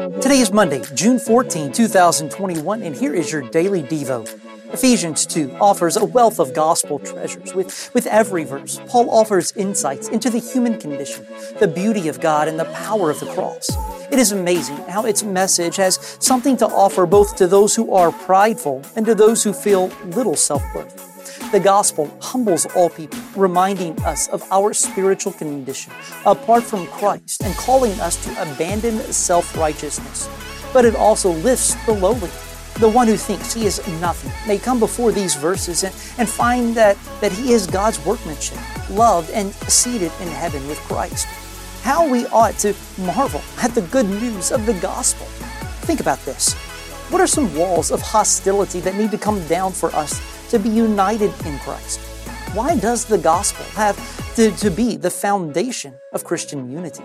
Today is Monday, June 14, 2021, and here is your daily Devo. Ephesians 2 offers a wealth of gospel treasures. With, with every verse, Paul offers insights into the human condition, the beauty of God, and the power of the cross. It is amazing how its message has something to offer both to those who are prideful and to those who feel little self worth. The gospel humbles all people, reminding us of our spiritual condition apart from Christ and calling us to abandon self righteousness. But it also lifts the lowly. The one who thinks he is nothing may come before these verses and, and find that, that he is God's workmanship, loved and seated in heaven with Christ. How we ought to marvel at the good news of the gospel. Think about this. What are some walls of hostility that need to come down for us to be united in Christ. Why does the gospel have to, to be the foundation of Christian unity?